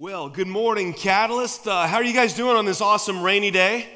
Well, good morning, Catalyst. Uh, how are you guys doing on this awesome rainy day?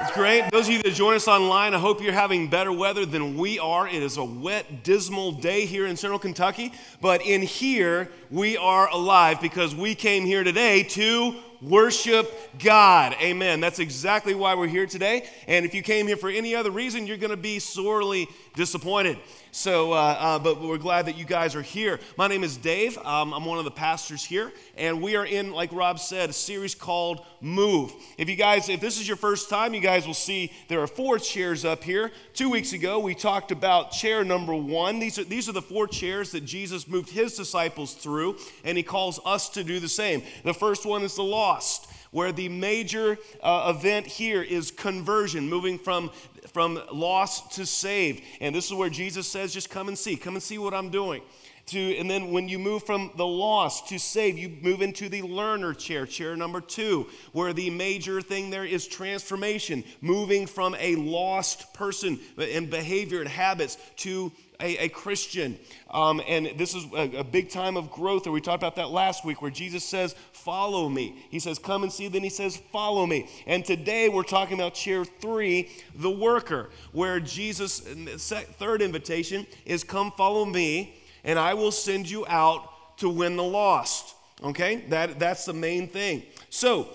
It's great. Those of you that join us online, I hope you're having better weather than we are. It is a wet, dismal day here in central Kentucky, but in here, we are alive because we came here today to worship God. Amen. That's exactly why we're here today. And if you came here for any other reason, you're going to be sorely disappointed. So, uh, uh, but we're glad that you guys are here. My name is Dave. Um, I'm one of the pastors here, and we are in, like Rob said, a series called Move. If you guys, if this is your first time, you guys will see there are four chairs up here. Two weeks ago, we talked about chair number one. These are these are the four chairs that Jesus moved his disciples through, and he calls us to do the same. The first one is the lost where the major uh, event here is conversion, moving from, from lost to saved. And this is where Jesus says, just come and see, come and see what I'm doing. To, and then when you move from the lost to saved, you move into the learner chair, chair number two, where the major thing there is transformation, moving from a lost person in behavior and habits to a, a Christian. Um, and this is a, a, big time of growth. And we talked about that last week where Jesus says, Follow me. He says, Come and see. Then he says, Follow me. And today we're talking about chair three, the worker, where Jesus' third invitation is, Come follow me, and I will send you out to win the lost. Okay? That, that's the main thing. So,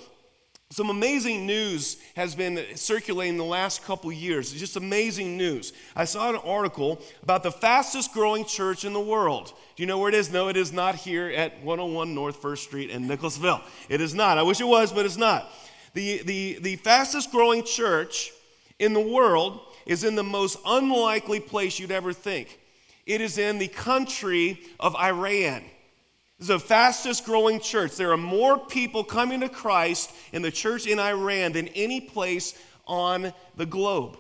some amazing news has been circulating the last couple years. It's just amazing news. I saw an article about the fastest growing church in the world. Do you know where it is? No, it is not here at 101 North 1st Street in Nicholasville. It is not. I wish it was, but it's not. The, the, the fastest growing church in the world is in the most unlikely place you'd ever think. It is in the country of Iran the fastest growing church. There are more people coming to Christ in the church in Iran than any place on the globe.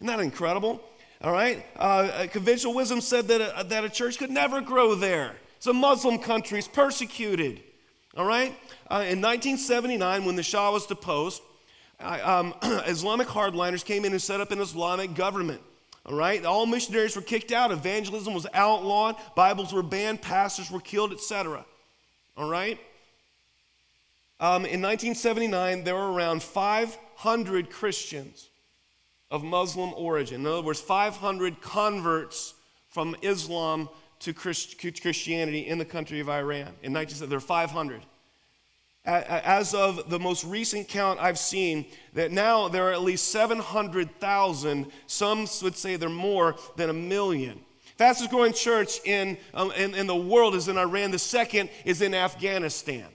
Isn't that incredible? All right? Uh, conventional wisdom said that a, that a church could never grow there. It's a Muslim country, it's persecuted. All right? Uh, in 1979, when the Shah was deposed, um, Islamic hardliners came in and set up an Islamic government. All right? All missionaries were kicked out, evangelism was outlawed, Bibles were banned, pastors were killed, etc. All right? Um, in 1979, there were around 500 Christians of Muslim origin. In other words, 500 converts from Islam to Christianity in the country of Iran. In 1970, there were 500 as of the most recent count I've seen, that now there are at least 700,000. Some would say they're more than a million. Fastest growing church in, um, in, in, the world is in Iran. The second is in Afghanistan.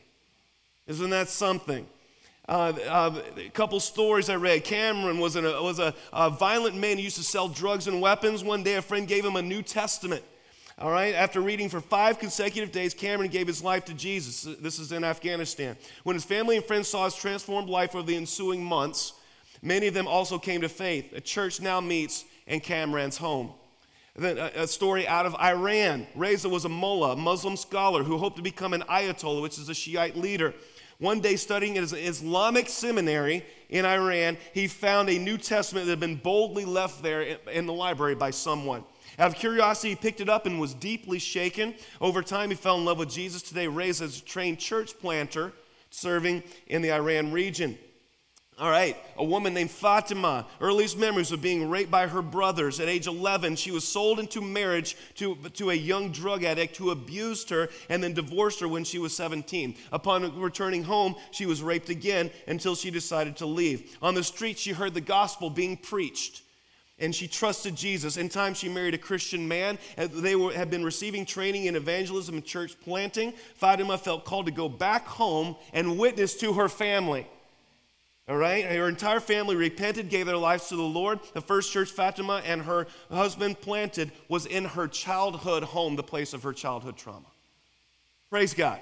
Isn't that something? Uh, uh, a couple stories I read. Cameron was, a, was a, a violent man who used to sell drugs and weapons. One day, a friend gave him a New Testament. All right, after reading for five consecutive days, Cameron gave his life to Jesus. This is in Afghanistan. When his family and friends saw his transformed life over the ensuing months, many of them also came to faith. A church now meets in Cameron's home. Then uh, a, story out of Iran. Reza was a mullah, a Muslim scholar who hoped to become an ayatollah, which is a Shiite leader. One day, studying at an Islamic seminary in Iran, he found a New Testament that had been boldly left there in the library by someone. Out of curiosity, he picked it up and was deeply shaken. Over time, he fell in love with Jesus, today raised as a trained church planter serving in the Iran region. All right, a woman named Fatima, earliest memories of being raped by her brothers. At age 11, she was sold into marriage to, to a young drug addict who abused her and then divorced her when she was 17. Upon returning home, she was raped again until she decided to leave. On the street, she heard the gospel being preached and she trusted Jesus. In time, she married a Christian man. They were, had been receiving training in evangelism and church planting. Fatima felt called to go back home and witness to her family. All right? Her entire family repented, gave their lives to the Lord. The first church Fatima and her husband planted was in her childhood home, the place of her childhood trauma. Praise God.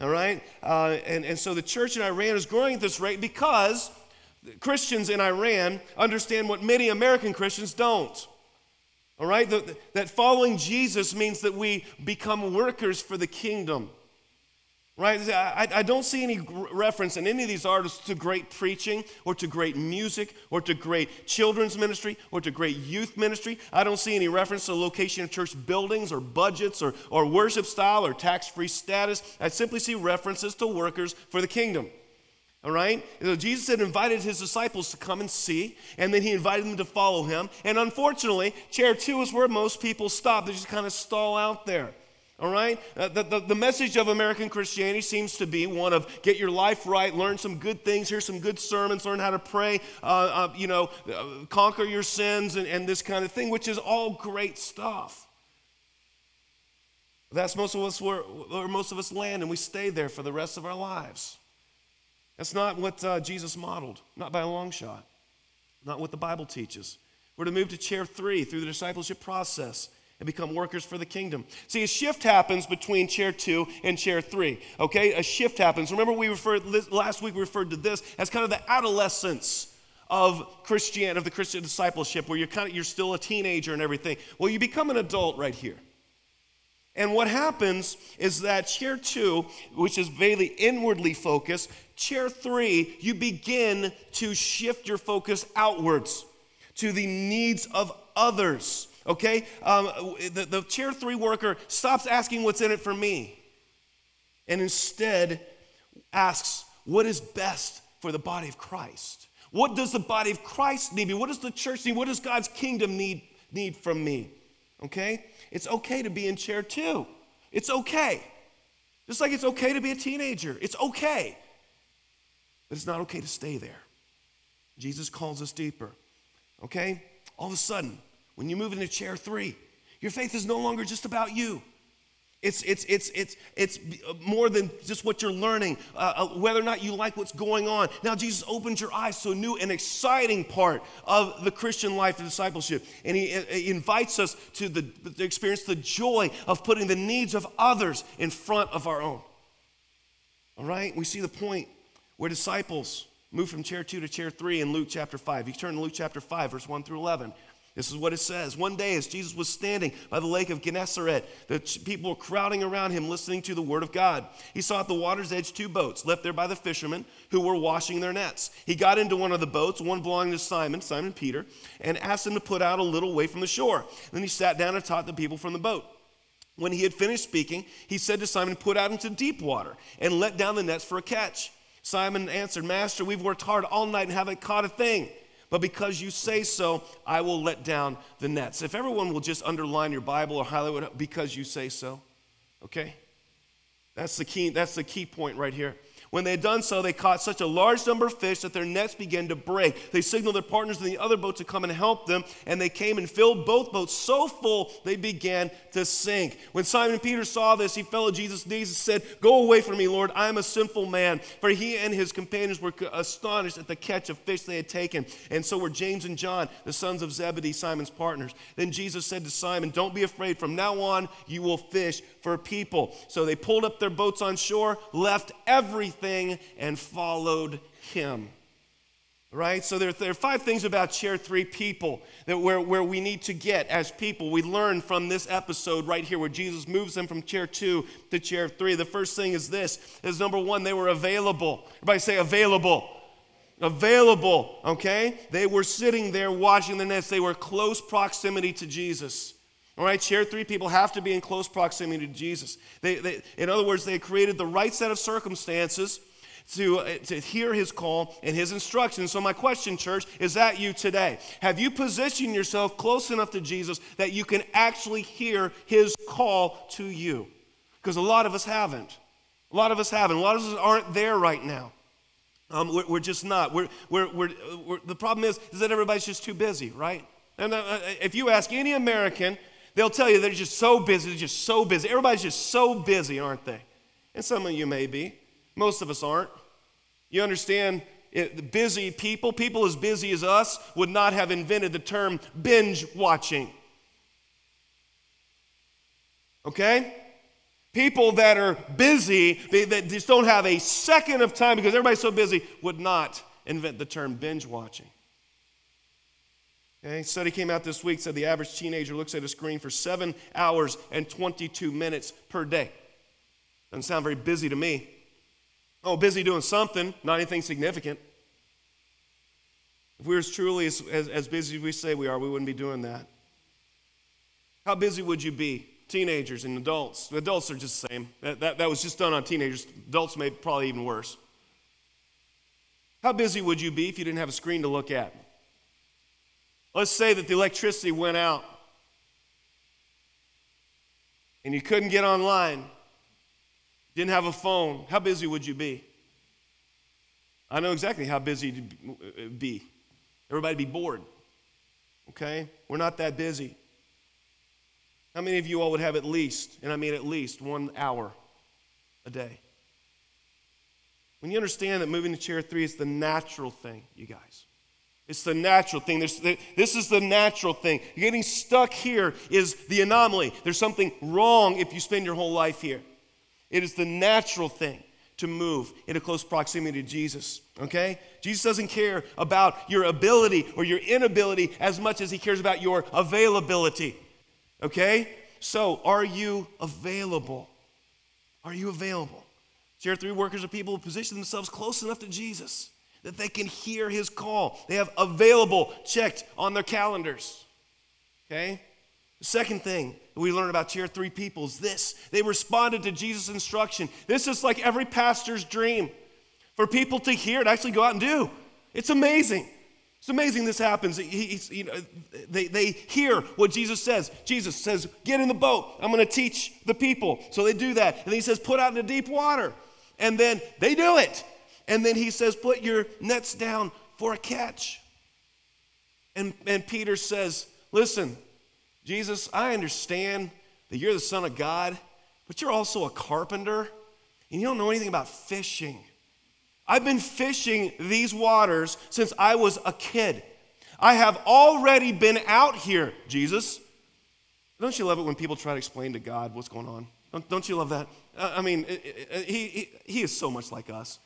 All right? Uh, and, and so the church in Iran is growing at this rate because Christians in Iran understand what many American Christians don't. All right? That following Jesus means that we become workers for the kingdom. right? I, I don't see any reference in any of these artists to great preaching or to great music or to great children's ministry or to great youth ministry. I don't see any reference to the location of church buildings or budgets or, or worship style or tax free status. I simply see references to workers for the kingdom. All right? So Jesus had invited his disciples to come and see, and then he invited them to follow him. And unfortunately, chair two is where most people stop. They just kind of stall out there. All right? Uh, the, the, the, message of American Christianity seems to be one of get your life right, learn some good things, hear some good sermons, learn how to pray, uh, uh, you know, uh, conquer your sins, and, and this kind of thing, which is all great stuff. That's most of us where, where most of us land, and we stay there for the rest of our lives. That's not what uh, Jesus modeled, not by a long shot, not what the Bible teaches. We're to move to chair three through the discipleship process and become workers for the kingdom. See, a shift happens between chair two and chair three. Okay, a shift happens. Remember, we referred last week. We referred to this as kind of the adolescence of Christian of the Christian discipleship, where you're kind of you're still a teenager and everything. Well, you become an adult right here. And what happens is that chair two, which is very inwardly focused, chair three, you begin to shift your focus outwards to the needs of others okay? Um, the, the chair three worker stops asking what's in it for me and instead asks, what is best for the body of Christ? What does the body of Christ need me? What does the church need? What does God's kingdom need, need from me? Okay? It's okay to be in chair two. It's okay. Just like it's okay to be a teenager. It's okay. But it's not okay to stay there. Jesus calls us deeper. Okay? All of a sudden, when you move into chair three, your faith is no longer just about you. It's, it's, it's, it's, it's more than just what you're learning, uh, uh, whether or not you like what's going on. Now, Jesus opens your eyes to a new and exciting part of the Christian life and discipleship. And he, uh, he invites us to, the, experience the joy of putting the needs of others in front of our own. All right? We see the point where disciples move from chair two to chair three in Luke chapter 5. You turn to Luke chapter 5, verse 1 through 11. This is what it says. One day, as Jesus was standing by the lake of Gennesaret, the people were crowding around him listening to the word of God. He saw at the water's edge two boats left there by the fishermen who were washing their nets. He got into one of the boats, one belonging to Simon, Simon Peter, and asked him to put out a little way from the shore. Then he sat down and taught the people from the boat. When he had finished speaking, he said to Simon, Put out into deep water and let down the nets for a catch. Simon answered, Master, we've worked hard all night and haven't caught a thing but because you say so, I will let down the nets. If everyone will just underline your Bible or highlight it, because you say so, okay? That's the key, that's the key point right here. When they had done so, they caught such a large number of fish that their nets began to break. They signaled their partners in the other boat to come and help them, and they came and filled both boats so full they began to sink. When Simon Peter saw this, he fell at Jesus' knees and said, Go away from me, Lord, I am a sinful man. For he and his companions were astonished at the catch of fish they had taken, and so were James and John, the sons of Zebedee, Simon's partners. Then Jesus said to Simon, Don't be afraid. From now on, you will fish for people. So they pulled up their boats on shore, left everything, and followed him. Right? So there, there, are five things about chair three people that where, where we need to get as people. We learn from this episode right here where Jesus moves them from chair two to chair three. The first thing is this is number one, they were available. Everybody say available. Available, okay? They were sitting there watching the nets. They were close proximity to Jesus. All right, chair three people have to be in close proximity to Jesus. They, they, in other words, they created the right set of circumstances to, uh, to hear his call and his instructions. So, my question, church, is that you today? Have you positioned yourself close enough to Jesus that you can actually hear his call to you? Because a lot of us haven't. A lot of us haven't. A lot of us aren't there right now. Um, we're, we're, just not. We're, we're, we're, the problem is, is that everybody's just too busy, right? And uh, if you ask any American, They'll tell you they're just so busy, they're just so busy. Everybody's just so busy, aren't they? And some of you may be. Most of us aren't. You understand, it, busy people, people as busy as us, would not have invented the term binge watching. Okay? People that are busy, they, that just don't have a second of time because everybody's so busy, would not invent the term binge watching. Okay, study came out this week said the average teenager looks at a screen for seven hours and 22 minutes per day. Doesn't sound very busy to me. Oh, busy doing something, not anything significant. If we were truly as, as, as busy as we say we are, we wouldn't be doing that. How busy would you be? Teenagers and adults. Adults are just the same. That, that, that was just done on teenagers. Adults may probably even worse. How busy would you be if you didn't have a screen to look at? Let's say that the electricity went out and you couldn't get online, didn't have a phone. How busy would you be? I know exactly how busy to uh, be. Everybody be bored. Okay? We're not that busy. How many of you all would have at least, and I mean at least, one hour a day? When you understand that moving to chair three is the natural thing, you guys. It's the natural thing. There's, this is the natural thing. Getting stuck here is the anomaly. There's something wrong if you spend your whole life here. It is the natural thing to move into close proximity to Jesus, okay? Jesus doesn't care about your ability or your inability as much as he cares about your availability, okay? So, are you available? Are you available? Chair three workers are people who position themselves close enough to Jesus that they can hear his call. They have available checked on their calendars, okay? The second thing we learn about chair three people is this they responded to Jesus' instruction. This is like every pastor's dream for people to hear and actually go out and do. It's amazing. It's amazing this happens. You know, they, they hear what Jesus says. Jesus says, Get in the boat. I'm going to teach the people. So they do that. And he says, Put out into deep water. And then they do it. And then he says, Put your nets down for a catch. And, and Peter says, Listen, Jesus, I understand that you're the Son of God, but you're also a carpenter, and you don't know anything about fishing. I've been fishing these waters since I was a kid. I have already been out here, Jesus. Don't you love it when people try to explain to God what's going on? Don't, don't you love that? Uh, I mean, he, he, he is so much like us.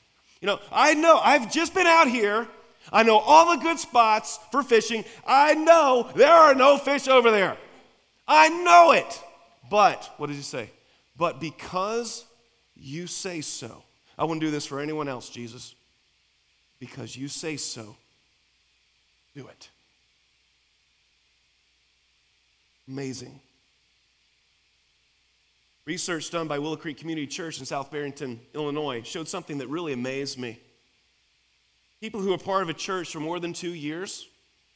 You know, I know, I've just been out here. I know all the good spots for fishing. I know there are no fish over there. I know it. But, what did he say? But because you say so. I wouldn't do this for anyone else, Jesus. Because you say so, do it. Amazing. Research done by Willow Creek Community Church in South Barrington, Illinois, showed something that really amazed me. People who are part of a church for more than two years,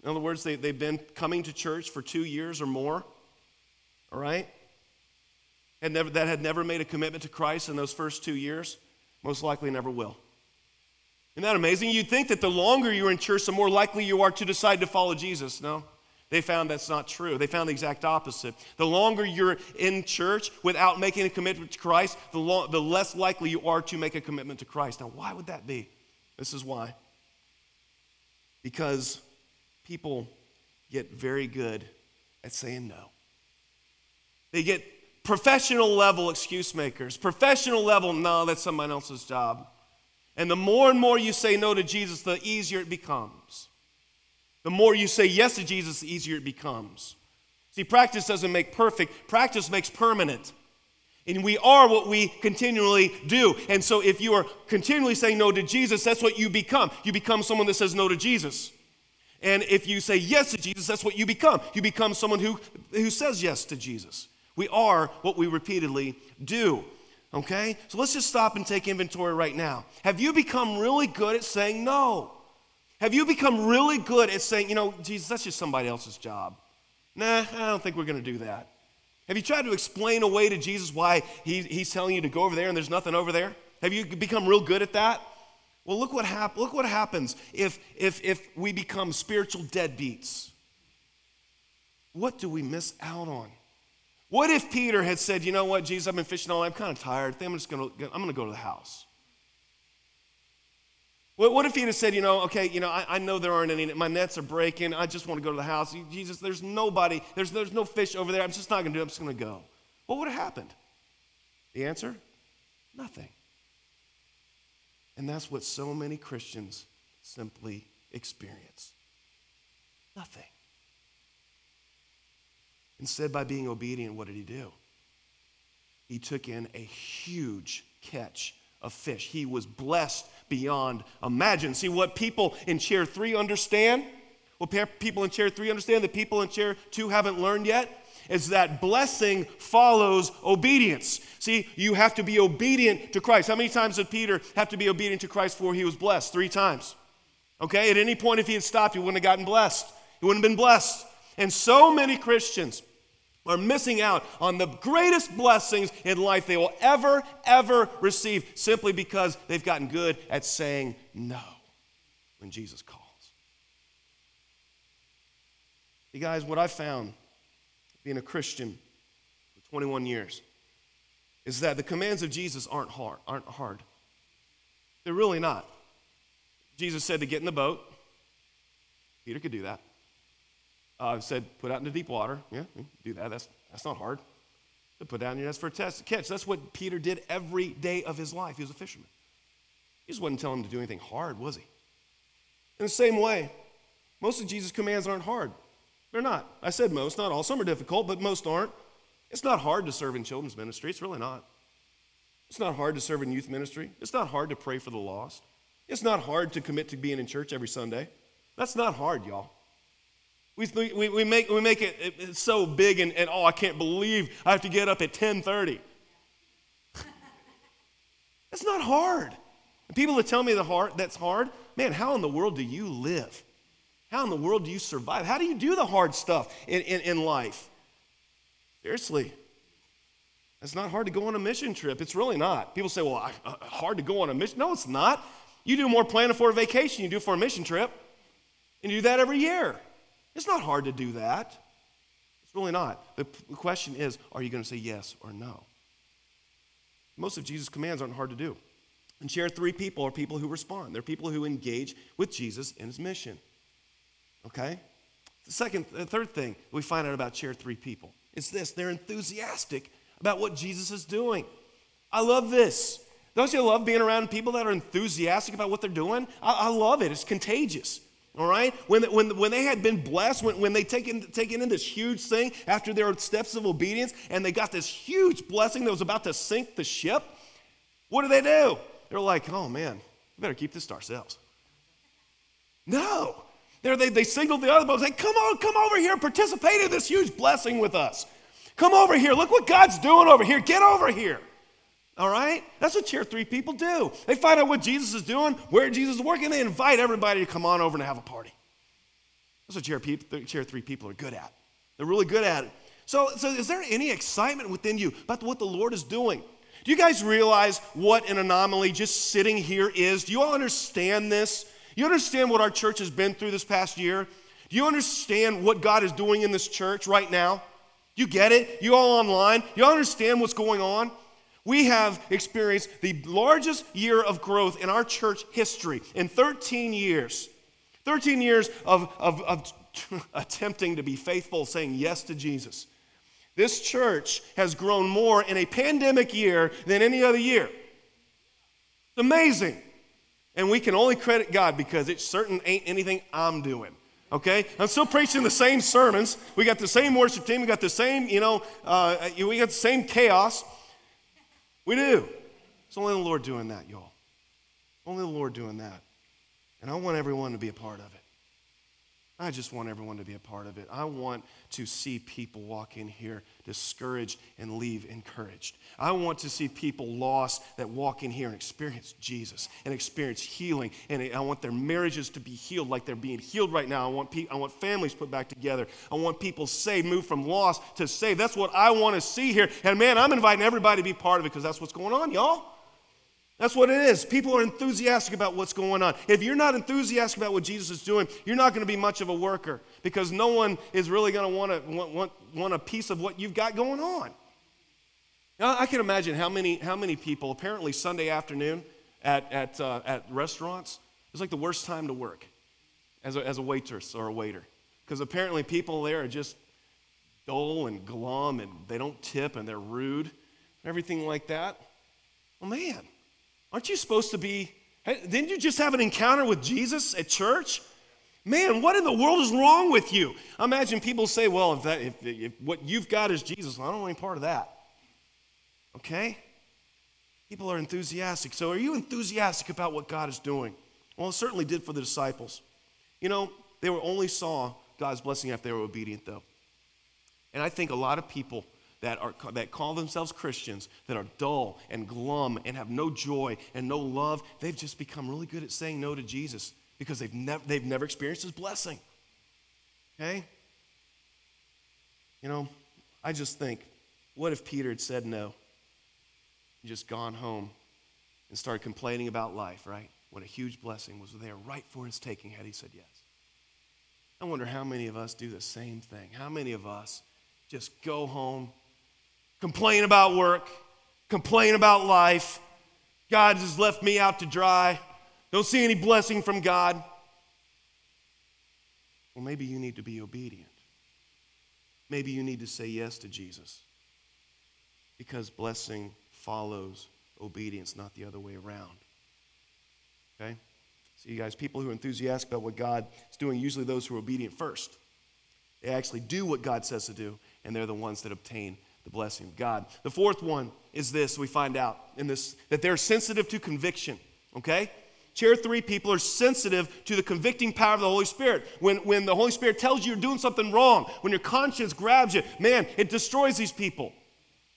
in other words, they, they've been coming to church for two years or more, all right? Had never, that had never made a commitment to Christ in those first two years, most likely never will. Isn't that amazing? You'd think that the longer you're in church, the more likely you are to decide to follow Jesus. No? They found that's not true. They found the exact opposite. The longer you're in church without making a commitment to Christ, the, lo- the less likely you are to make a commitment to Christ. Now, why would that be? This is why. Because people get very good at saying no. They get professional level excuse makers, professional level, no, that's someone else's job. And the more and more you say no to Jesus, the easier it becomes. The more you say yes to Jesus, the easier it becomes. See, practice doesn't make perfect, practice makes permanent. And we are what we continually do. And so if you are continually saying no to Jesus, that's what you become. You become someone that says no to Jesus. And if you say yes to Jesus, that's what you become. You become someone who, who says yes to Jesus. We are what we repeatedly do. Okay? So let's just stop and take inventory right now. Have you become really good at saying no? Have you become really good at saying, you know, Jesus, that's just somebody else's job? Nah, I don't think we're going to do that. Have you tried to explain away to Jesus why he, he's telling you to go over there and there's nothing over there? Have you become real good at that? Well, look what, hap- look what happens if, if, if we become spiritual deadbeats. What do we miss out on? What if Peter had said, you know what, Jesus, I've been fishing all night. I'm kind of tired. I think I'm just going to, I'm going to go to the house. What if he'd have said, you know, okay, you know, I, I, know there aren't any, my nets are breaking. I just want to go to the house. Jesus, there's nobody, there's, there's no fish over there. I'm just not going to do it. I'm just going to go. What would have happened? The answer? Nothing. And that's what so many Christians simply experience. Nothing. Instead, by being obedient, what did he do? he took in a huge catch of fish. He was blessed beyond imagine. See what people in chair three understand? What people in chair three understand that people in chair two haven't learned yet? Is that blessing follows obedience. See, you have to be obedient to Christ. How many times did Peter have to be obedient to Christ before he was blessed? Three times. Okay, at any point, if he had stopped, he wouldn't have gotten blessed. He wouldn't have been blessed. And so many Christians are missing out on the greatest blessings in life they will ever, ever receive simply because they've gotten good at saying no when Jesus calls. You guys, what I found being a Christian for 21 years is that the commands of Jesus aren't hard, aren't hard. They're really not. Jesus said to get in the boat. Peter could do that. Uh, said put out into deep water. Yeah, do that. That's, that's not hard. To put down your nets for a test, catch. That's what Peter did every day of his life. He was a fisherman. He just wasn't telling him to do anything hard, was he? In the same way, most of Jesus' commands aren't hard. They're not. I said most, not all. Some are difficult, but most aren't. It's not hard to serve in children's ministry. It's really not. It's not hard to serve in youth ministry. It's not hard to pray for the lost. It's not hard to commit to being in church every Sunday. That's not hard, y'all. We, we, we, make, we make it so big and, and, oh, I can't believe I have to get up at 1030. that's not hard. People that tell me the hard, that's hard, man, how in the world do you live? How in the world do you survive? How do you do the hard stuff in, in, in life? Seriously. It's not hard to go on a mission trip. It's really not. People say, well, I, uh, hard to go on a mission. No, it's not. You do more planning for a vacation you do for a mission trip. And you do that every year. It's not hard to do that. It's really not. The question is are you going to say yes or no? Most of Jesus' commands aren't hard to do. And chair three people are people who respond. They're people who engage with Jesus and his mission. Okay? The second, the third thing we find out about chair three people is this they're enthusiastic about what Jesus is doing. I love this. Don't you love being around people that are enthusiastic about what they're doing? I, I love it. It's contagious. All right? When, when, when they had been blessed, when, when they taken, taken in this huge thing after their steps of obedience, and they got this huge blessing that was about to sink the ship, what do they do? They're like, oh man, we better keep this to ourselves. No. They're, they, they signaled the other boats, say, come on, come over here, participate in this huge blessing with us. Come over here. Look what God's doing over here. Get over here. All right? That's what chair three people do. They find out what Jesus is doing, where Jesus is working, they invite everybody to come on over and have a party. That's what chair, people, chair three people are good at. They're really good at it. So, so, is there any excitement within you about what the Lord is doing? Do you guys realize what an anomaly just sitting here is? Do you all understand this? You understand what our church has been through this past year? Do you understand what God is doing in this church right now? You get it? You all online? You all understand what's going on? We have experienced the largest year of growth in our church history in 13 years. 13 years of, of, of attempting to be faithful, saying yes to Jesus. This church has grown more in a pandemic year than any other year. It's amazing. And we can only credit God because it certain ain't anything I'm doing. Okay? I'm still preaching the same sermons. We got the same worship team. We got the same, you know, uh, we got the same chaos. We do. It's only the Lord doing that, y'all. Only the Lord doing that. And I want everyone to be a part of it. I just want everyone to be a part of it. I want to see people walk in here discouraged and leave encouraged. I want to see people lost that walk in here and experience Jesus and experience healing. And I want their marriages to be healed like they're being healed right now. I want, pe- I want families put back together. I want people saved, moved from lost to saved. That's what I want to see here. And man, I'm inviting everybody to be part of it because that's what's going on, y'all. That's what it is. People are enthusiastic about what's going on. If you're not enthusiastic about what Jesus is doing, you're not going to be much of a worker because no one is really going to want, to, want, want, want a piece of what you've got going on. Now, I can imagine how many, how many people, apparently Sunday afternoon at, at, uh, at restaurants, is like the worst time to work as a, as a waitress or a waiter. Because apparently people there are just dull and glum and they don't tip and they're rude, everything like that. Well, man, Aren't you supposed to be? Didn't you just have an encounter with Jesus at church? Man, what in the world is wrong with you? I imagine people say, well, if, that, if, if what you've got is Jesus, well, I don't want any part of that. Okay? People are enthusiastic. So, are you enthusiastic about what God is doing? Well, it certainly did for the disciples. You know, they were only saw God's blessing after they were obedient, though. And I think a lot of people that, are, that call themselves Christians, that are dull and glum and have no joy and no love, they've just become really good at saying no to Jesus because they've, nev- they've never experienced his blessing. Okay? You know, I just think, what if Peter had said no? And just gone home and started complaining about life, right? What a huge blessing was there right for his taking had he said yes. I wonder how many of us do the same thing. How many of us just go home, complain about work, complain about life. God has left me out to dry. Don't see any blessing from God. Well, maybe you need to be obedient. Maybe you need to say yes to Jesus because blessing follows obedience, not the other way around. Okay? So, you guys, people who are enthusiastic about what God is doing, usually those who are obedient first. They actually do what God says to do, and they're the ones that obtain the blessing of God. The fourth one is this we find out in this that they're sensitive to conviction, okay? Chair three people are sensitive to the convicting power of the Holy Spirit. When, when the Holy Spirit tells you you're doing something wrong, when your conscience grabs you, man, it destroys these people.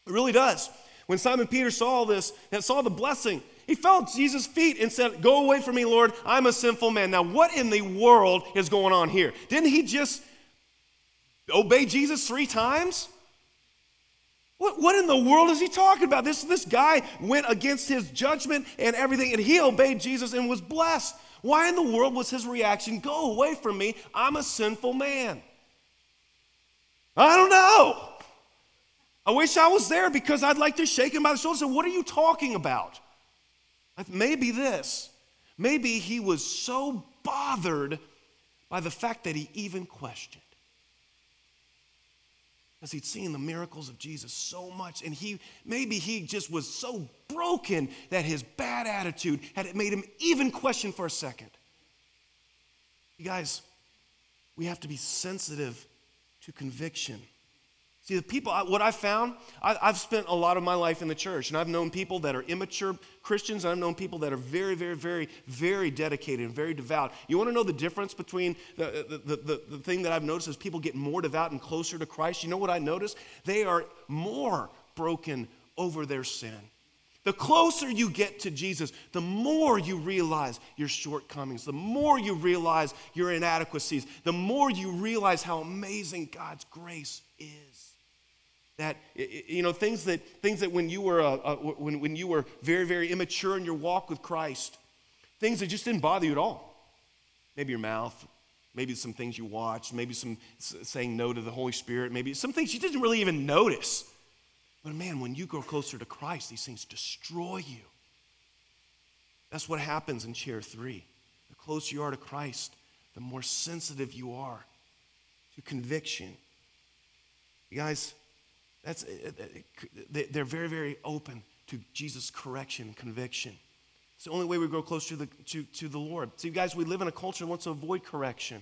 It really does. When Simon Peter saw this and saw the blessing, he fell at Jesus' feet and said, Go away from me, Lord. I'm a sinful man. Now, what in the world is going on here? Didn't he just obey Jesus three times? What, what in the world is he talking about? This, this guy went against his judgment and everything, and he obeyed Jesus and was blessed. Why in the world was his reaction, Go away from me, I'm a sinful man? I don't know. I wish I was there because I'd like to shake him by the shoulder and say, What are you talking about? Maybe this. Maybe he was so bothered by the fact that he even questioned because he'd seen the miracles of Jesus so much. And he maybe he just was so broken that his bad attitude had made him even question for a second. You guys, we have to be sensitive to conviction. See, the people, what I've found, I, have spent a lot of my life in the church, and I've known people that are immature Christians, and I've known people that are very, very, very, very dedicated and very devout. You want to know the difference between the, the, the, the thing that I've noticed is people get more devout and closer to Christ? You know what I notice? They are more broken over their sin. The closer you get to Jesus, the more you realize your shortcomings, the more you realize your inadequacies, the more you realize how amazing God's grace is that you know things that things that when you were uh, uh, when, when you were very very immature in your walk with christ things that just didn't bother you at all. Maybe your mouth maybe some things you watched maybe some saying no to the holy spirit maybe some things you didn't really even notice. But man when you grow closer to christ these things destroy you. That's what happens in chair three. The closer you are to christ the more sensitive you are to conviction. You guys that's, uh, uh, they're very, very open to Jesus' correction and conviction. It's the only way we grow closer to the, to, to the Lord. See, guys, we live in a culture that wants to avoid correction.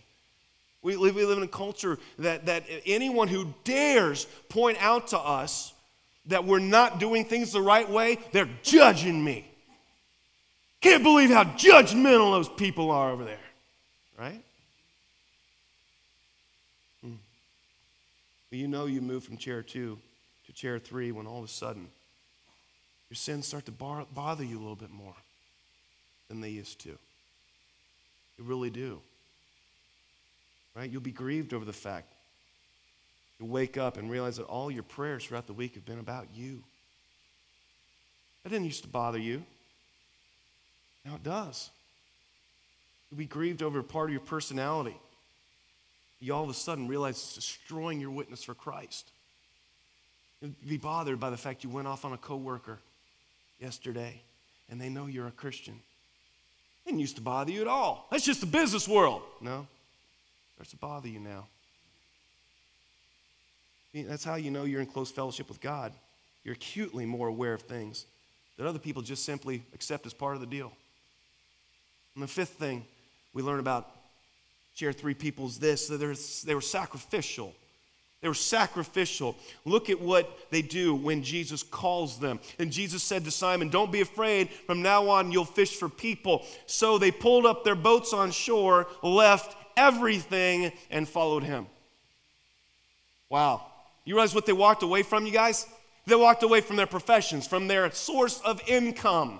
We live, we live in a culture that, that anyone who dares point out to us that we're not doing things the right way, they're judging me. Can't believe how judgmental those people are over there, right? Hmm. you know you moved from chair two to chair three when all of a sudden your sins start to bar- bother you a little bit more than they used to. They really do. Right? You'll be grieved over the fact. You'll wake up and realize that all your prayers throughout the week have been about you. That didn't used to bother you. Now it does. You'll be grieved over a part of your personality. You all of a sudden realize it's destroying your witness for Christ be bothered by the fact you went off on a coworker yesterday and they know you're a Christian. It didn't used to bother you at all. That's just the business world. No, it starts to bother you now. That's how you know you're in close fellowship with God. You're acutely more aware of things that other people just simply accept as part of the deal. And the fifth thing we learn about chair three people is this that they were sacrificial They were sacrificial. Look at what they do when Jesus calls them. And Jesus said to Simon, Don't be afraid. From now on, you'll fish for people. So they pulled up their boats on shore, left everything, and followed him. Wow. You realize what they walked away from, you guys? They walked away from their professions, from their source of income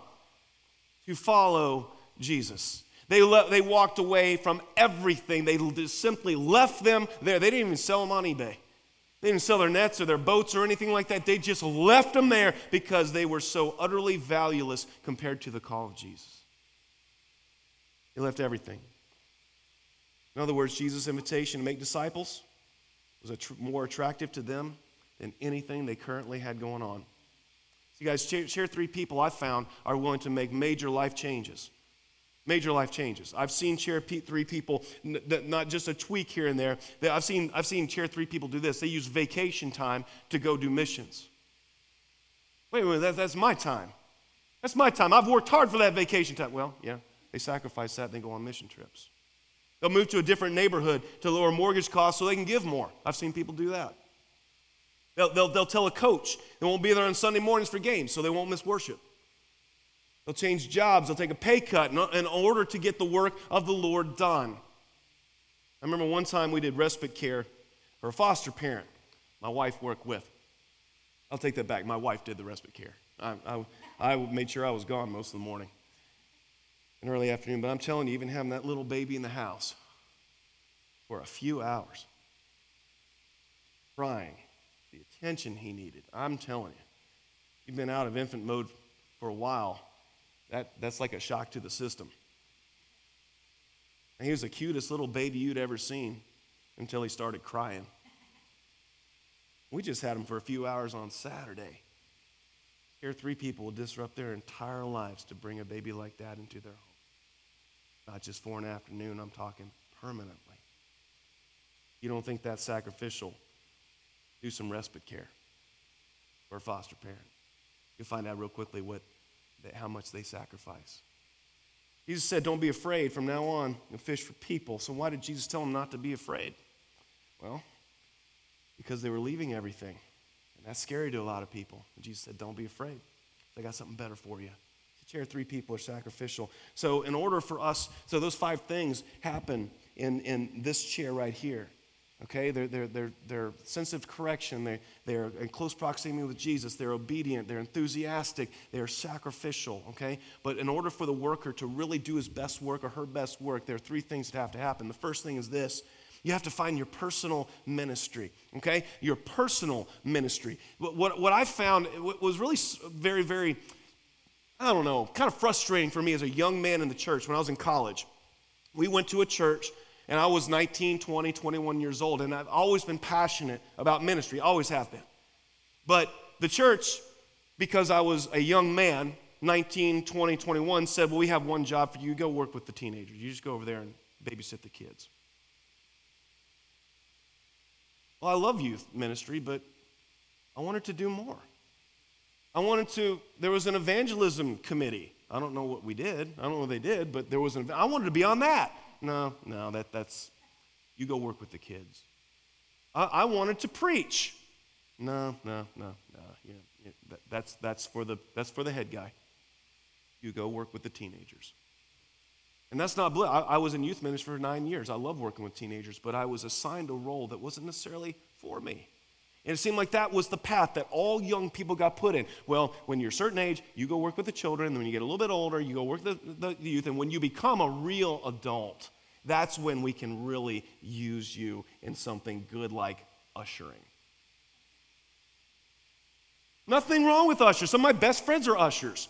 to follow Jesus. They, le- they walked away from everything. They simply left them there. They didn't even sell them on eBay. They didn't sell their nets or their boats or anything like that. They just left them there because they were so utterly valueless compared to the call of Jesus. They left everything. In other words, Jesus' invitation to make disciples was tr- more attractive to them than anything they currently had going on. So, you guys, share, three people I've found are willing to make major life changes major life changes. I've seen chair three people, not just a tweak here and there. I've seen, I've seen chair three people do this. They use vacation time to go do missions. Wait a minute, that, that's my time. That's my time. I've worked hard for that vacation time. Well, yeah, they sacrifice that and they go on mission trips. They'll move to a different neighborhood to lower mortgage costs so they can give more. I've seen people do that. They'll, they'll, they'll tell a coach they won't be there on Sunday mornings for games so they won't miss worship. They'll change jobs, they'll take a pay cut in order to get the work of the Lord done. I remember one time we did respite care for a foster parent my wife worked with. I'll take that back. My wife did the respite care. I, I, I made sure I was gone most of the morning and early afternoon. But I'm telling you, even having that little baby in the house for a few hours, crying, the attention he needed, I'm telling you, he'd been out of infant mode for a while that, that's like a shock to the system. And he was the cutest little baby you'd ever seen until he started crying. We just had him for a few hours on Saturday. Here, three people will disrupt their entire lives to bring a baby like that into their home. Not just for an afternoon, I'm talking permanently. You don't think that's sacrificial? Do some respite care for a foster parent. You'll find out real quickly what how much they sacrifice. Jesus said, Don't be afraid. From now on, you'll fish for people. So, why did Jesus tell them not to be afraid? Well, because they were leaving everything. And that's scary to a lot of people. And Jesus said, Don't be afraid. I got something better for you. The chair three people are sacrificial. So, in order for us, so those five things happen in, in this chair right here. Okay, they're, they're, they're, they're sensitive correction, they, they're in close proximity with Jesus, they're obedient, they're enthusiastic, they're sacrificial. Okay, but in order for the worker to really do his best work or her best work, there are three things that have to happen. The first thing is this you have to find your personal ministry, okay? Your personal ministry. What, what, what I found was really very, very, I don't know, kind of frustrating for me as a young man in the church when I was in college. We went to a church and I was 19, 20, 21 years old, and I've always been passionate about ministry, always have been. But the church, because I was a young man, 19, 20, 21, said, Well, we have one job for you. Go work with the teenagers. You just go over there and babysit the kids. Well, I love youth ministry, but I wanted to do more. I wanted to, there was an evangelism committee. I don't know what we did. I don't know what they did, but there was an, I wanted to be on that. No, no, that, that's, you go work with the kids. I, I wanted to preach. No, no, no, no. Yeah, that, that's, that's, for the, that's for the head guy. You go work with the teenagers. And that's not, I, I was in youth ministry for nine years. I love working with teenagers, but I was assigned a role that wasn't necessarily for me. And it seemed like that was the path that all young people got put in. Well, when you're a certain age, you go work with the children. And when you get a little bit older, you go work with the, the youth. And when you become a real adult, that's when we can really use you in something good like ushering. Nothing wrong with ushers. Some of my best friends are ushers.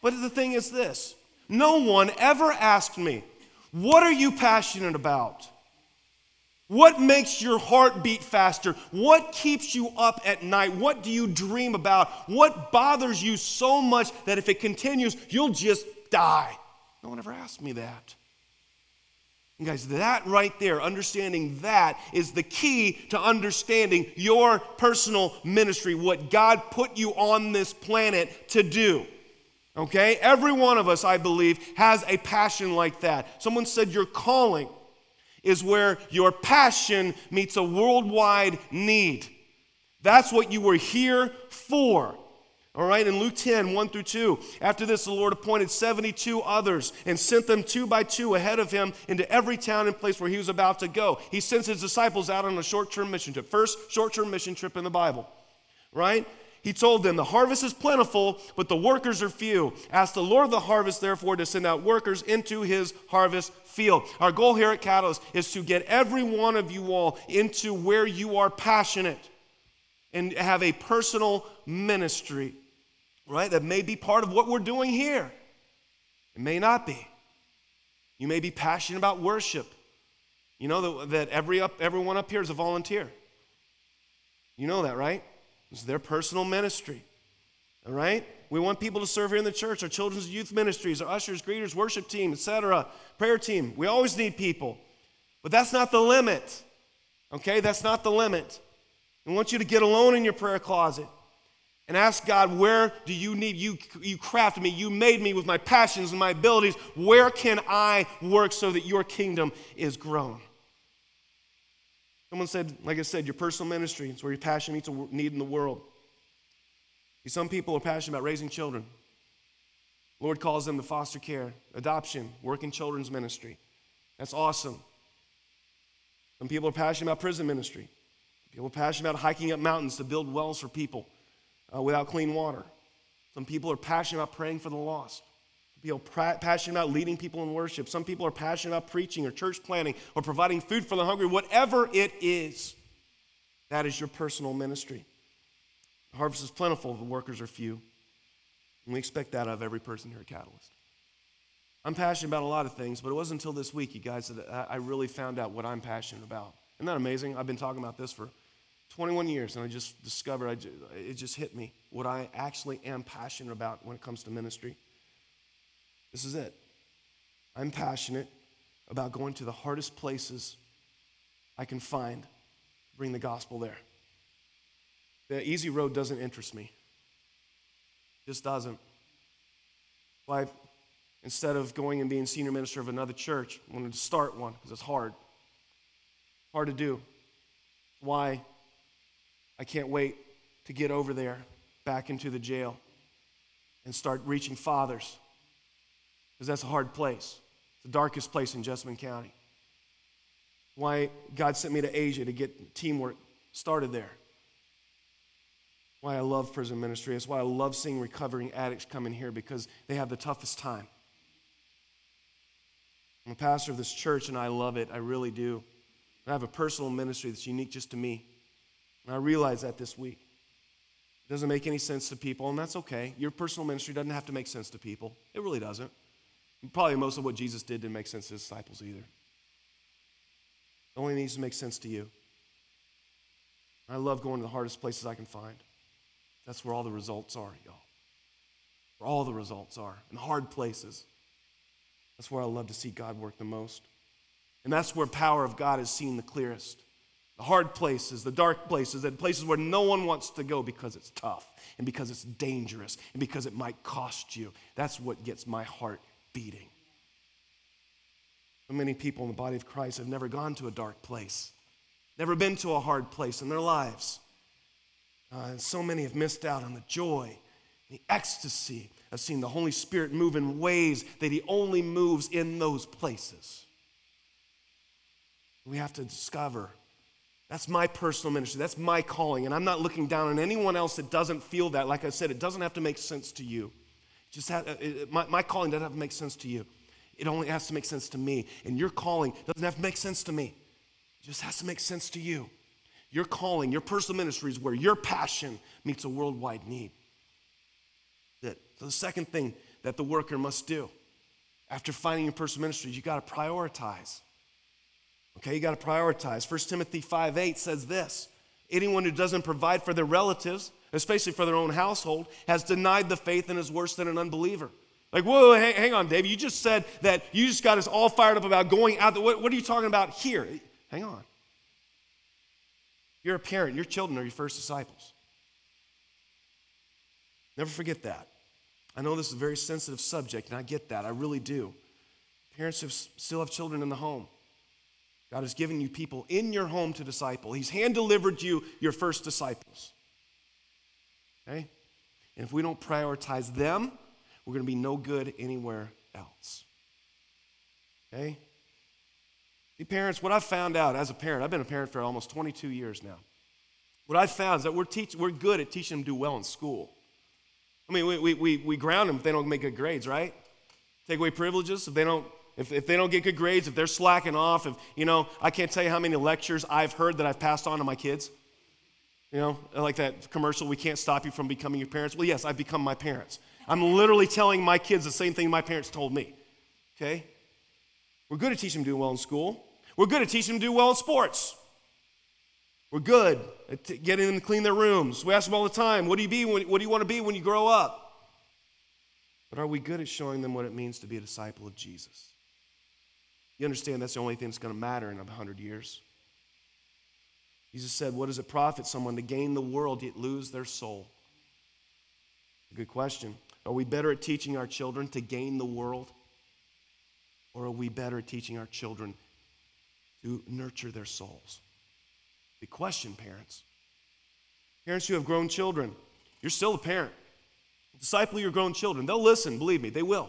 But the thing is this no one ever asked me, What are you passionate about? What makes your heart beat faster? What keeps you up at night? What do you dream about? What bothers you so much that if it continues, you'll just die? No one ever asked me that. And guys, that right there, understanding that is the key to understanding your personal ministry, what God put you on this planet to do. Okay? Every one of us, I believe, has a passion like that. Someone said, Your calling is where your passion meets a worldwide need. That's what you were here for. All right, in Luke 10, 1 through 2, after this, the Lord appointed 72 others and sent them two by two ahead of him into every town and place where he was about to go. He sends his disciples out on a short term mission trip, first short term mission trip in the Bible, right? He told them, The harvest is plentiful, but the workers are few. Ask the Lord of the harvest, therefore, to send out workers into his harvest field. Our goal here at Catalyst is to get every one of you all into where you are passionate and have a personal ministry right? That may be part of what we're doing here. It may not be. You may be passionate about worship. You know that, every up, everyone up here is a volunteer. You know that, right? It's their personal ministry. All right? We want people to serve here in the church, our children's youth ministries, our ushers, greeters, worship team, etc., prayer team. We always need people. But that's not the limit. Okay? That's not the limit. I want you to get alone in your prayer closet and ask God, where do you need, you, you crafted me, you made me with my passions and my abilities. Where can I work so that your kingdom is grown? Someone said, like I said, your personal ministry is where your passion meets a need in the world. Some people are passionate about raising children. Lord calls them to foster care, adoption, work in children's ministry. That's awesome. Some people are passionate about prison ministry. People are passionate about hiking up mountains to build wells for people uh, without clean water. Some people are passionate about praying for the lost. People are passionate about leading people in worship. Some people are passionate about preaching or church planning or providing food for the hungry. Whatever it is, that is your personal ministry. Harvest is plentiful, the workers are few. And we expect that of every person here at Catalyst. I'm passionate about a lot of things, but it wasn't until this week, you guys, that I really found out what I'm passionate about. Isn't that amazing? I've been talking about this for 21 years, and I just discovered, I just, it just hit me what I actually am passionate about when it comes to ministry. This is it. I'm passionate about going to the hardest places I can find, bring the gospel there. The easy road doesn't interest me. Just doesn't. Why, instead of going and being senior minister of another church, I wanted to start one because it's hard. Hard to do. Why I can't wait to get over there back into the jail and start reaching fathers because that's a hard place. It's the darkest place in Jessamine County. Why God sent me to Asia to get teamwork started there. Why I love prison ministry. That's why I love seeing recovering addicts come in here because they have the toughest time. I'm a pastor of this church and I love it. I really do. I have a personal ministry that's unique just to me. And I realized that this week. It doesn't make any sense to people, and that's okay. Your personal ministry doesn't have to make sense to people. It really doesn't. Probably most of what Jesus did didn't make sense to his disciples either. It only needs to make sense to you. I love going to the hardest places I can find. That's where all the results are, y'all. Where all the results are, in hard places. That's where I love to see God work the most. And that's where power of God is seen the clearest the hard places, the dark places, the places where no one wants to go because it's tough and because it's dangerous and because it might cost you. That's what gets my heart beating. So many people in the body of Christ have never gone to a dark place, never been to a hard place in their lives. Uh, and so many have missed out on the joy, the ecstasy of seeing the Holy Spirit move in ways that He only moves in those places. We have to discover that's my personal ministry. That's my calling. And I'm not looking down on anyone else that doesn't feel that. Like I said, it doesn't have to make sense to you. Just have, it, my, my calling doesn't have to make sense to you. It only has to make sense to me. And your calling doesn't have to make sense to me. It just has to make sense to you. Your calling, your personal ministry is where your passion meets a worldwide need. That. So the second thing that the worker must do after finding your personal ministry, you got to prioritize. Okay, you got to prioritize. 1 Timothy 5 8 says this Anyone who doesn't provide for their relatives, especially for their own household, has denied the faith and is worse than an unbeliever. Like, whoa, whoa hang, hang on, Dave. You just said that you just got us all fired up about going out. What, what are you talking about here? Hang on. You're a parent, your children are your first disciples. Never forget that. I know this is a very sensitive subject, and I get that. I really do. Parents have, still have children in the home. God has given you people in your home to disciple. He's hand delivered you your first disciples. Okay? And if we don't prioritize them, we're going to be no good anywhere else. Okay? See, parents, what I've found out as a parent, I've been a parent for almost 22 years now. What I've found is that we're, teach, we're good at teaching them to do well in school. I mean, we, we, we, we ground them if they don't make good grades, right? Take away privileges if they don't if, if they don't get good grades, if they're slacking off, if, you know, I can't tell you how many lectures I've heard that I've passed on to my kids. You know, like that commercial, we can't stop you from becoming your parents. Well, yes, I've become my parents. I'm literally telling my kids the same thing my parents told me. Okay? We're good at teaching them to do well in school. We're good at teaching them to do well in sports. We're good at t- getting them to clean their rooms. We ask them all the time, what do you be when, what do you want to be when you grow up? But are we good at showing them what it means to be a disciple of Jesus? You understand that's the only thing that's going to matter in a hundred years. Jesus said, What does it profit someone to gain the world yet lose their soul? Good question. Are we better at teaching our children to gain the world? Or are we better teaching our children to nurture their souls? Big question, parents. Parents who have grown children, you're still a parent. Disciple your grown children. They'll listen, believe me, they will.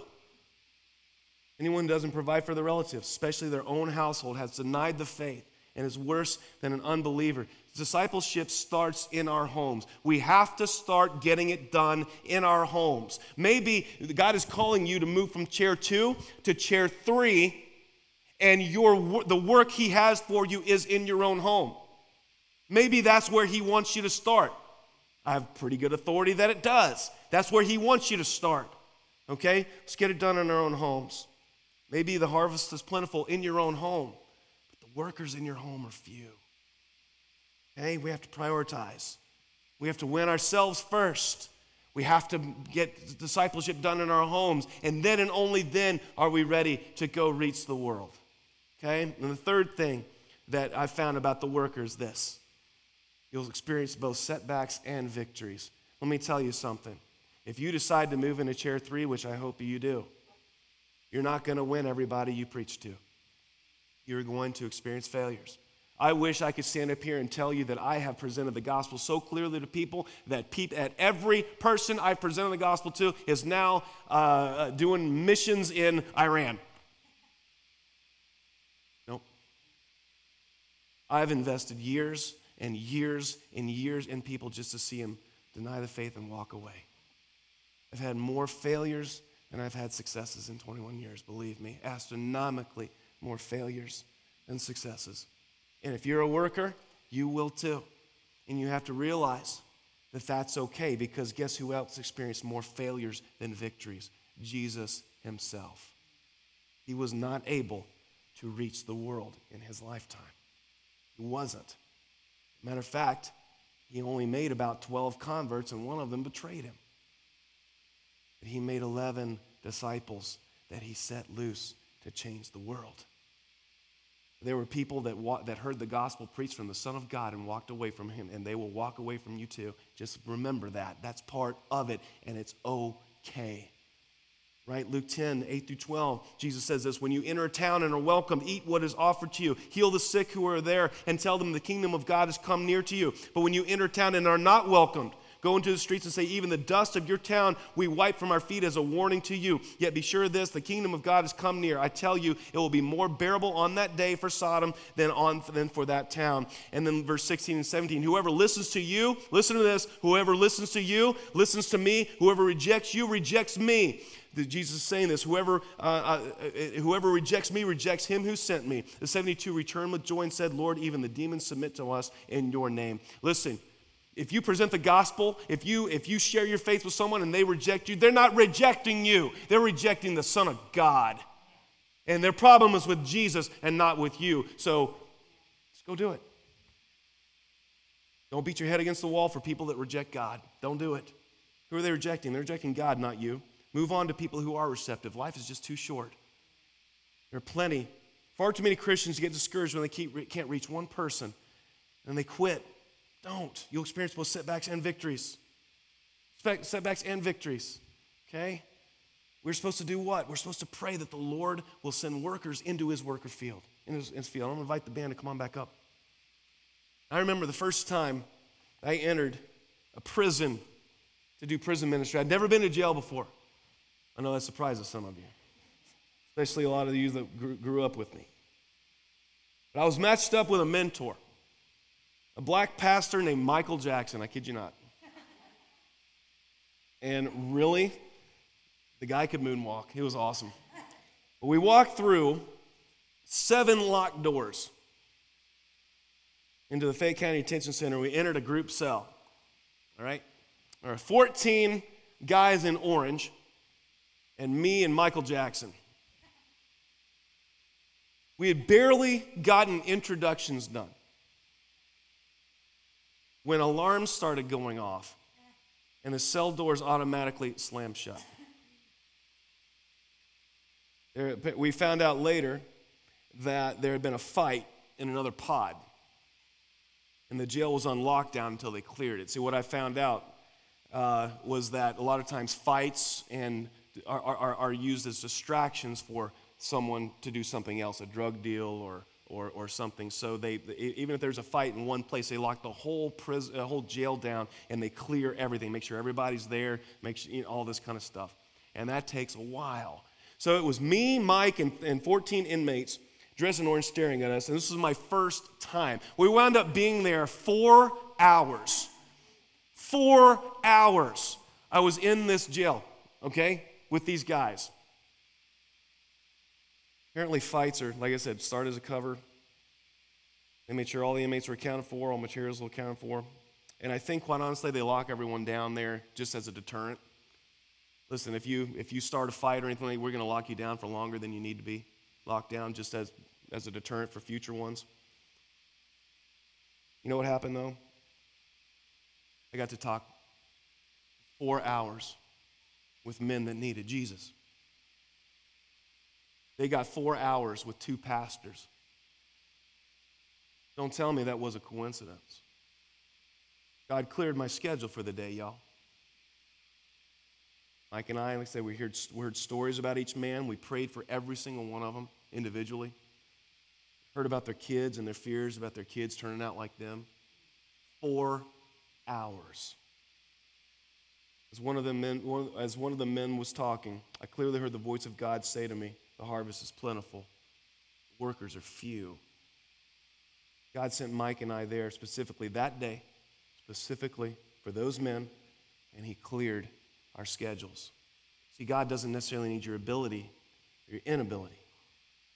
Anyone who doesn't provide for their relatives, especially their own household, has denied the faith and is worse than an unbeliever. Discipleship starts in our homes. We have to start getting it done in our homes. Maybe God is calling you to move from chair two to chair three, and your, the work He has for you is in your own home. Maybe that's where He wants you to start. I have pretty good authority that it does. That's where He wants you to start. Okay? Let's get it done in our own homes. Maybe the harvest is plentiful in your own home, workers in your home are few. Okay, we have to prioritize. We have to win ourselves first. We have to get discipleship done in our homes, and then and only then are we ready to go reach the world. Okay? And the third thing that I found about the workers this you'll experience both setbacks and victories. Let me tell you something. If you decide to move into chair three, which I hope you do, you're not going to win everybody you preach to. You're going to experience failures. I wish I could stand up here and tell you that I have presented the gospel so clearly to people that at every person I've presented the gospel to is now uh, uh, doing missions in Iran. Nope. I've invested years and years and years in people just to see them deny the faith and walk away. I've had more failures than I've had successes in 21 years, believe me, astronomically more failures than successes. And if you're a worker, you will too. And you have to realize that that's okay because guess who else experienced more failures than victories? Jesus himself. He was not able to reach the world in his lifetime. He wasn't. Matter of fact, he only made about 12 converts, and one of them betrayed him he made 11 disciples that he set loose to change the world. There were people that, wa- that heard the gospel preached from the Son of God and walked away from him, and they will walk away from you too. Just remember that. That's part of it, and it's okay. Right? Luke 10, 8 through 12, Jesus says this When you enter a town and are welcomed, eat what is offered to you, heal the sick who are there, and tell them the kingdom of God has come near to you. But when you enter a town and are not welcomed, Go into the streets and say, Even the dust of your town we wipe from our feet as a warning to you. Yet be sure of this the kingdom of God has come near. I tell you, it will be more bearable on that day for Sodom than, on, than for that town. And then verse 16 and 17 Whoever listens to you, listen to this, whoever listens to you, listens to me. Whoever rejects you, rejects me. Jesus is saying this whoever, uh, uh, uh, whoever rejects me rejects him who sent me. The 72 returned with joy and said, Lord, even the demons submit to us in your name. Listen, if you present the gospel, if you if you share your faith with someone and they reject you, they're not rejecting you. They're rejecting the Son of God. And their problem is with Jesus and not with you. So let's go do it. Don't beat your head against the wall for people that reject God. Don't do it. Who are they rejecting? They're rejecting God, not you. Move on to people who are receptive. Life is just too short. There are plenty, far too many Christians get discouraged when they keep, can't reach one person and they quit don't. You'll experience both setbacks and victories. Setbacks and victories. Okay? We're supposed to do what? We're supposed to pray that the Lord will send workers into his worker field. in his, in his field. I'm to invite the band to come on back up. I remember the first time I entered a prison to do prison ministry. I'd never been to jail before. I know that surprises some of you, especially a lot of you that grew, grew up with me. But I was matched up with a mentor, a black pastor named Michael Jackson. I kid you not. And really, the guy could moonwalk. He was awesome. But we walked through seven locked doors into the Fayette County Detention Center. We entered a group cell. All right? There are 14 guys in orange, and me and Michael Jackson. We had barely gotten introductions done when alarms started going off and the cell doors automatically slammed shut. There, we found out later that there had been a fight in another pod, and the jail was on lockdown until they cleared it. See, what I found out uh, was that a lot of times fights and are, are, are used as distractions for someone to do something else, a drug deal or, or, or something. So they, even if there's a fight in one place, they lock the whole prison, uh, whole jail down and they clear everything, make sure everybody's there, make sure, you know, all this kind of stuff. And that takes a while. So it was me, Mike, and, and 14 inmates dressed in orange staring at us. And this was my first time. We wound up being there four hours. Four hours. I was in this jail, okay, with these guys. Apparently, fights are, like I said, start as a cover. They made sure all the inmates were accounted for, all materials were accounted for. And I think, quite honestly, they lock everyone down there just as a deterrent. Listen, if you if you start a fight or anything, we're going to lock you down for longer than you need to be locked down, just as as a deterrent for future ones. You know what happened though? I got to talk four hours with men that needed Jesus. They got four hours with two pastors. Don't tell me that was a coincidence. God cleared my schedule for the day, y'all. Mike and I, like I said, we heard, we heard stories about each man. We prayed for every single one of them individually. Heard about their kids and their fears about their kids turning out like them. Four hours. As one of the men, as one of the men was talking, I clearly heard the voice of God say to me, the harvest is plentiful, workers are few. God sent Mike and I there specifically that day, specifically for those men, and He cleared our schedules. See, God doesn't necessarily need your ability or your inability,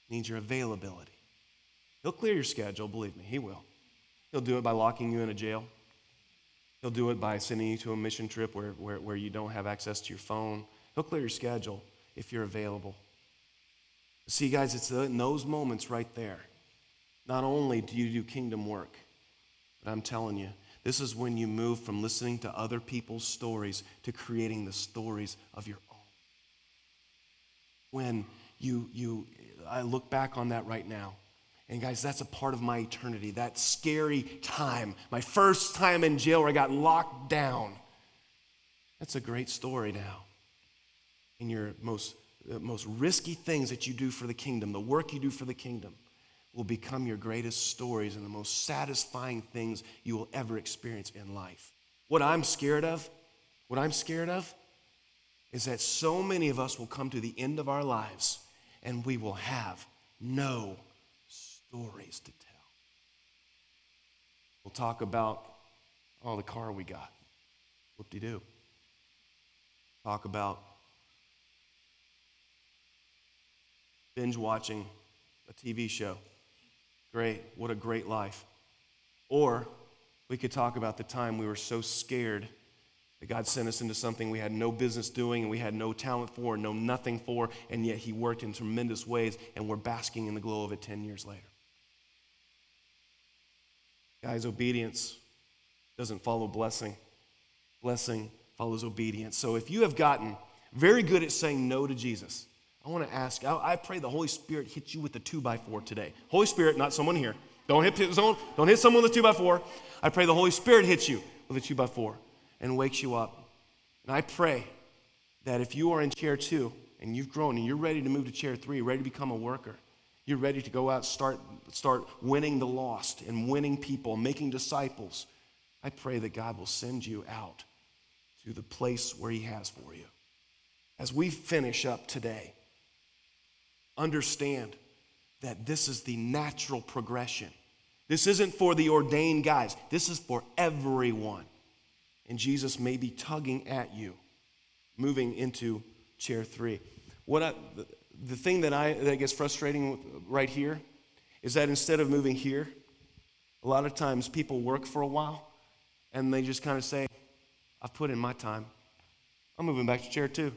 He needs your availability. He'll clear your schedule, believe me, He will. He'll do it by locking you in a jail. He'll do it by sending you to a mission trip where, where, where you don't have access to your phone. He'll clear your schedule if you're available. See, guys, it's in those moments right there. Not only do you do kingdom work, but I'm telling you, this is when you move from listening to other people's stories to creating the stories of your own. When you, you, I look back on that right now. And guys, that's a part of my eternity, that scary time, my first time in jail where I got locked down. That's a great story now. In your most the most risky things that you do for the kingdom, the work you do for the kingdom, will become your greatest stories and the most satisfying things you will ever experience in life. What I'm scared of, what I'm scared of, is that so many of us will come to the end of our lives and we will have no stories to tell. We'll talk about, oh, the car we got. Whoop de doo. Talk about binge watching a TV show. Great. What a great life. Or we could talk about the time we were so scared that God sent us into something we had no business doing and we had no talent for, no nothing for, and yet He worked in tremendous ways, and we're basking in the glow of it 10 years later. Guys, obedience doesn't follow blessing, blessing follows obedience. So if you have gotten very good at saying no to Jesus, I want to ask, I, I pray the Holy Spirit hits you with the two by four today. Holy Spirit, not someone here. Don't hit someone, don't hit someone with a two by four. I pray the Holy Spirit hits you with a two by four and wakes you up. And I pray that if you are in chair two and you've grown and you're ready to move to chair three, ready to become a worker, You're ready to go out, start, start winning the lost and winning people, making disciples. I pray that God will send you out to the place where He has for you. As we finish up today, understand that this is the natural progression. This isn't for the ordained guys, this is for everyone. And Jesus may be tugging at you, moving into chair three. What I, the thing that I that gets frustrating right here is that instead of moving here, a lot of times people work for a while and they just kind of say, I've put in my time. I'm moving back to chair two.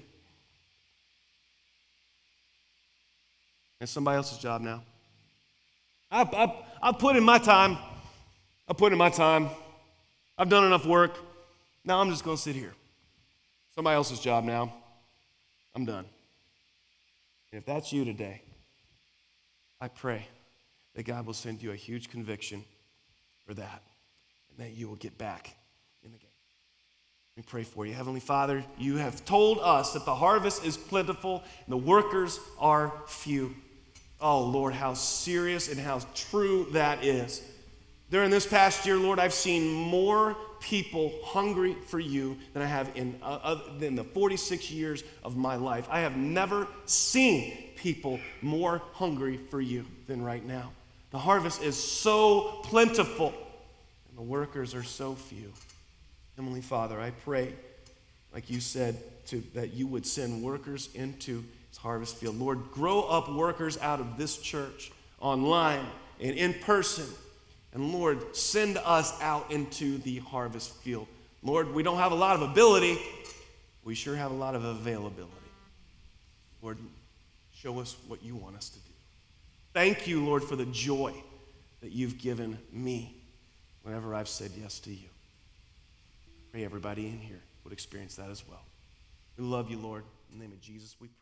It's somebody else's job now. I've, I've, I've put in my time. I've put in my time. I've done enough work. Now I'm just going to sit here. Somebody else's job now. I'm done. And if that's you today, I pray that God will send you a huge conviction for that and that you will get back in the game. We pray for you. Heavenly Father, you have told us that the harvest is plentiful and the workers are few. Oh, Lord, how serious and how true that is. During this past year, Lord, I've seen more people hungry for you than I have in, uh, uh, the 46 years of my life. I have never seen people more hungry for you than right now. The harvest is so plentiful, and the workers are so few. Heavenly Father, I pray, like you said, to, that you would send workers into harvest field. Lord, grow up workers out of this church, online and in person and Lord, send us out into the harvest field. Lord, we don't have a lot of ability, we sure have a lot of availability. Lord, show us what you want us to do. Thank you, Lord, for the joy that you've given me whenever I've said yes to you. Pray everybody in here would experience that as well. We love you, Lord. In the name of Jesus, we pray.